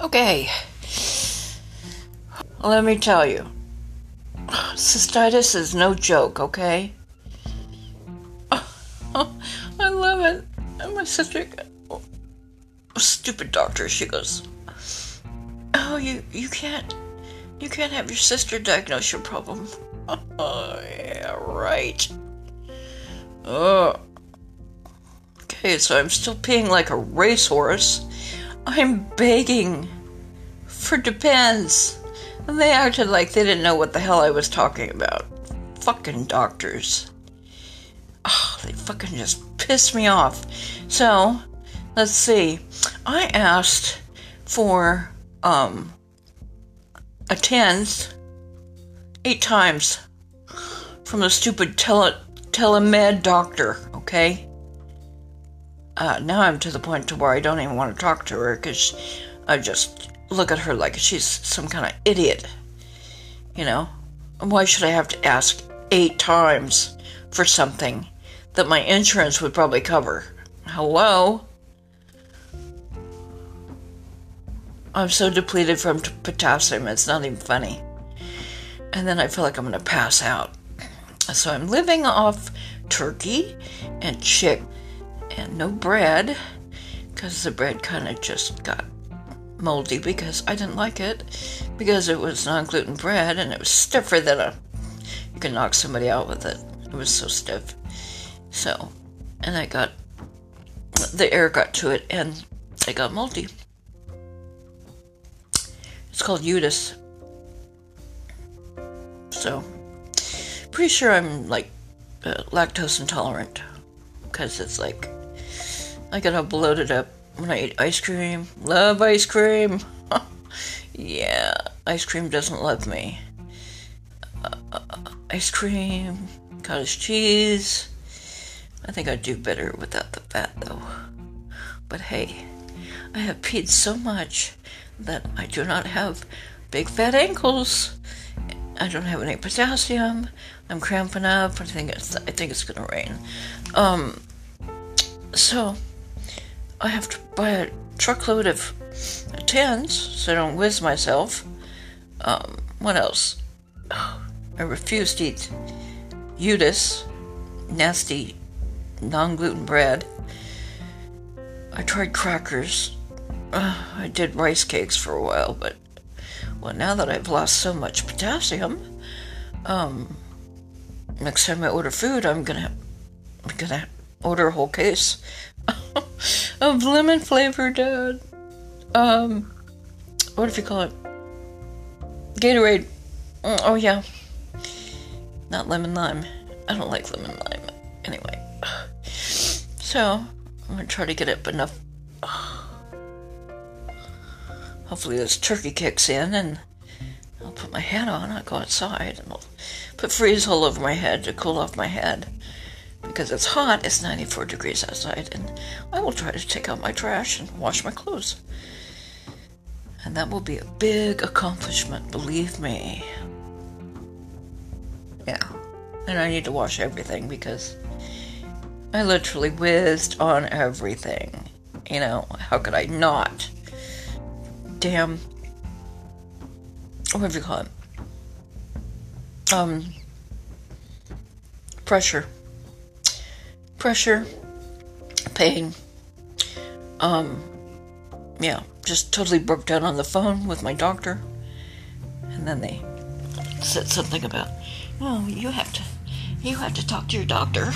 Okay. Let me tell you. Cystitis is no joke, okay? I love it. And my sister, oh, stupid doctor, she goes, "Oh, you you can't you can't have your sister diagnose your problem." Oh, yeah, right. Oh. Okay, so I'm still peeing like a racehorse. I'm begging for Depends. And they acted like they didn't know what the hell I was talking about. Fucking doctors. Oh, they fucking just pissed me off. So, let's see. I asked for um a tens eight times from the stupid tele telemed doctor, okay? Uh, now I'm to the point to where I don't even want to talk to her because I just look at her like she's some kind of idiot. You know? Why should I have to ask eight times for something that my insurance would probably cover? Hello? I'm so depleted from potassium, it's not even funny. And then I feel like I'm going to pass out. So I'm living off turkey and chick and no bread because the bread kind of just got moldy because I didn't like it because it was non gluten bread and it was stiffer than a. You can knock somebody out with it. It was so stiff. So, and I got. The air got to it and it got moldy. It's called Udi's. So, pretty sure I'm like uh, lactose intolerant because it's like I get all bloated up when I eat ice cream. Love ice cream. yeah, ice cream doesn't love me. Uh, ice cream, cottage cheese. I think I'd do better without the fat though. But hey, I have peed so much that I do not have big fat ankles. I don't have any potassium. I'm cramping up. I think it's I think it's gonna rain. Um, so I have to buy a truckload of tins so I don't whiz myself. Um, what else? I refuse to eat Udi's, nasty non gluten bread. I tried crackers. Uh, I did rice cakes for a while, but well, now that I've lost so much potassium, um, next time I order food, I'm gonna, I'm gonna order a whole case of lemon flavored, uh, um, what if you call it? Gatorade. Mm, oh yeah, not lemon lime. I don't like lemon lime. Anyway, so I'm gonna try to get up enough hopefully this turkey kicks in and I'll put my hat on, I'll go outside and I'll put freeze all over my head to cool off my head. Because it's hot, it's 94 degrees outside, and I will try to take out my trash and wash my clothes. And that will be a big accomplishment, believe me. Yeah. And I need to wash everything because I literally whizzed on everything. You know, how could I not? damn what do you call it? Um pressure. Pressure, pain. Um yeah, just totally broke down on the phone with my doctor. And then they said something about, "Oh, you have to you have to talk to your doctor."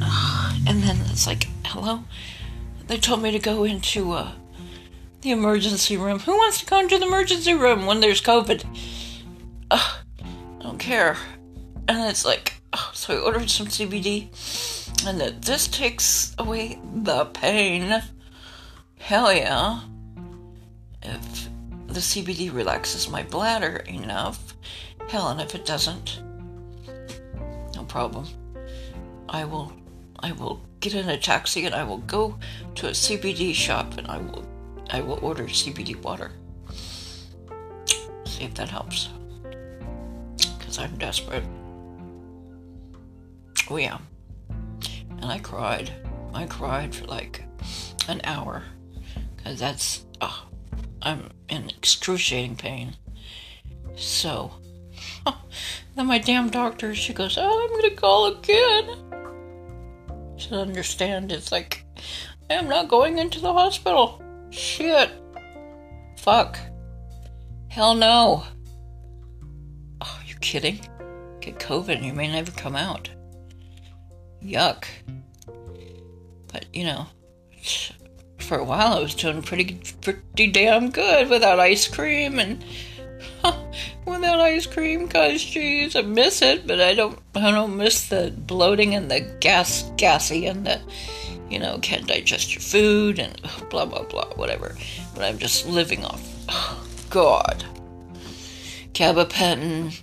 And then it's like, "Hello?" They told me to go into uh the emergency room. Who wants to go into the emergency room when there's COVID? Ugh, I don't care. And it's like, so I ordered some CBD, and that this takes away the pain. Hell yeah. If the CBD relaxes my bladder enough, hell, and if it doesn't, no problem. I will, I will get in a taxi and I will go to a CBD shop and I will I will order CBD water. See if that helps. Because I'm desperate. Yeah. And I cried. I cried for like an hour. Because that's oh, I'm in excruciating pain. So, then my damn doctor, she goes, Oh, I'm gonna call again. To understand, it's like, I am not going into the hospital. Shit. Fuck. Hell no. Oh, you kidding? Get COVID you may never come out. Yuck. But, you know, for a while I was doing pretty, pretty damn good without ice cream and without ice cream cause geez I miss it but I don't I don't miss the bloating and the gas gassy and the you know can't digest your food and blah blah blah whatever but I'm just living off oh, God gabapentin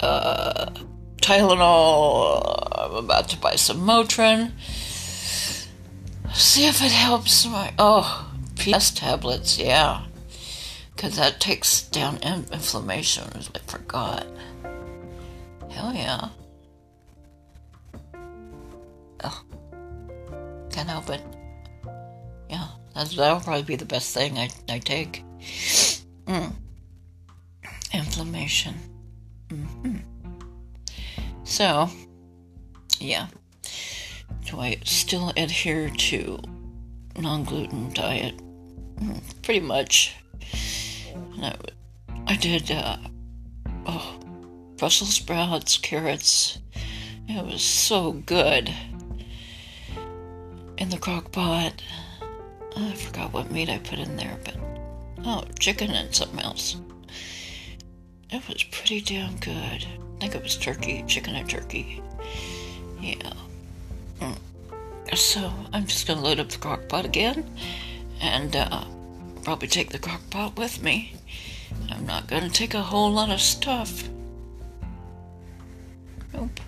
uh, Tylenol I'm about to buy some Motrin see if it helps my oh PS tablets yeah because that takes down inflammation. I forgot. Hell yeah. Oh. Can't help it. Yeah, that's, that'll probably be the best thing I, I take. Mm. Inflammation. So, yeah. Do I still adhere to non gluten diet? Mm, pretty much. I, I did, uh, oh, Brussels sprouts, carrots. It was so good. In the crock pot. I forgot what meat I put in there, but oh, chicken and something else. It was pretty damn good. I think it was turkey, chicken and turkey. Yeah. Mm. So I'm just gonna load up the crock pot again and uh, probably take the crock pot with me. I'm not gonna take a whole lot of stuff. Nope.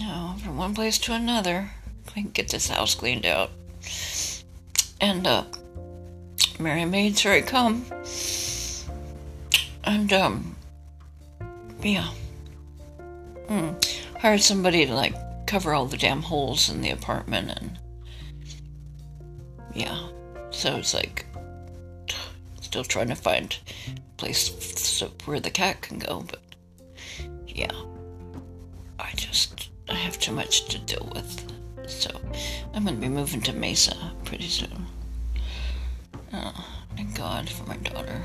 No, from one place to another. I can get this house cleaned out. And, uh, Merry Maids, here I come. And, um, yeah. Mm. Hired somebody to, like, cover all the damn holes in the apartment and, yeah. So it's like still trying to find a place where the cat can go, but yeah, I just I have too much to deal with. So I'm gonna be moving to Mesa pretty soon. Oh, thank God for my daughter.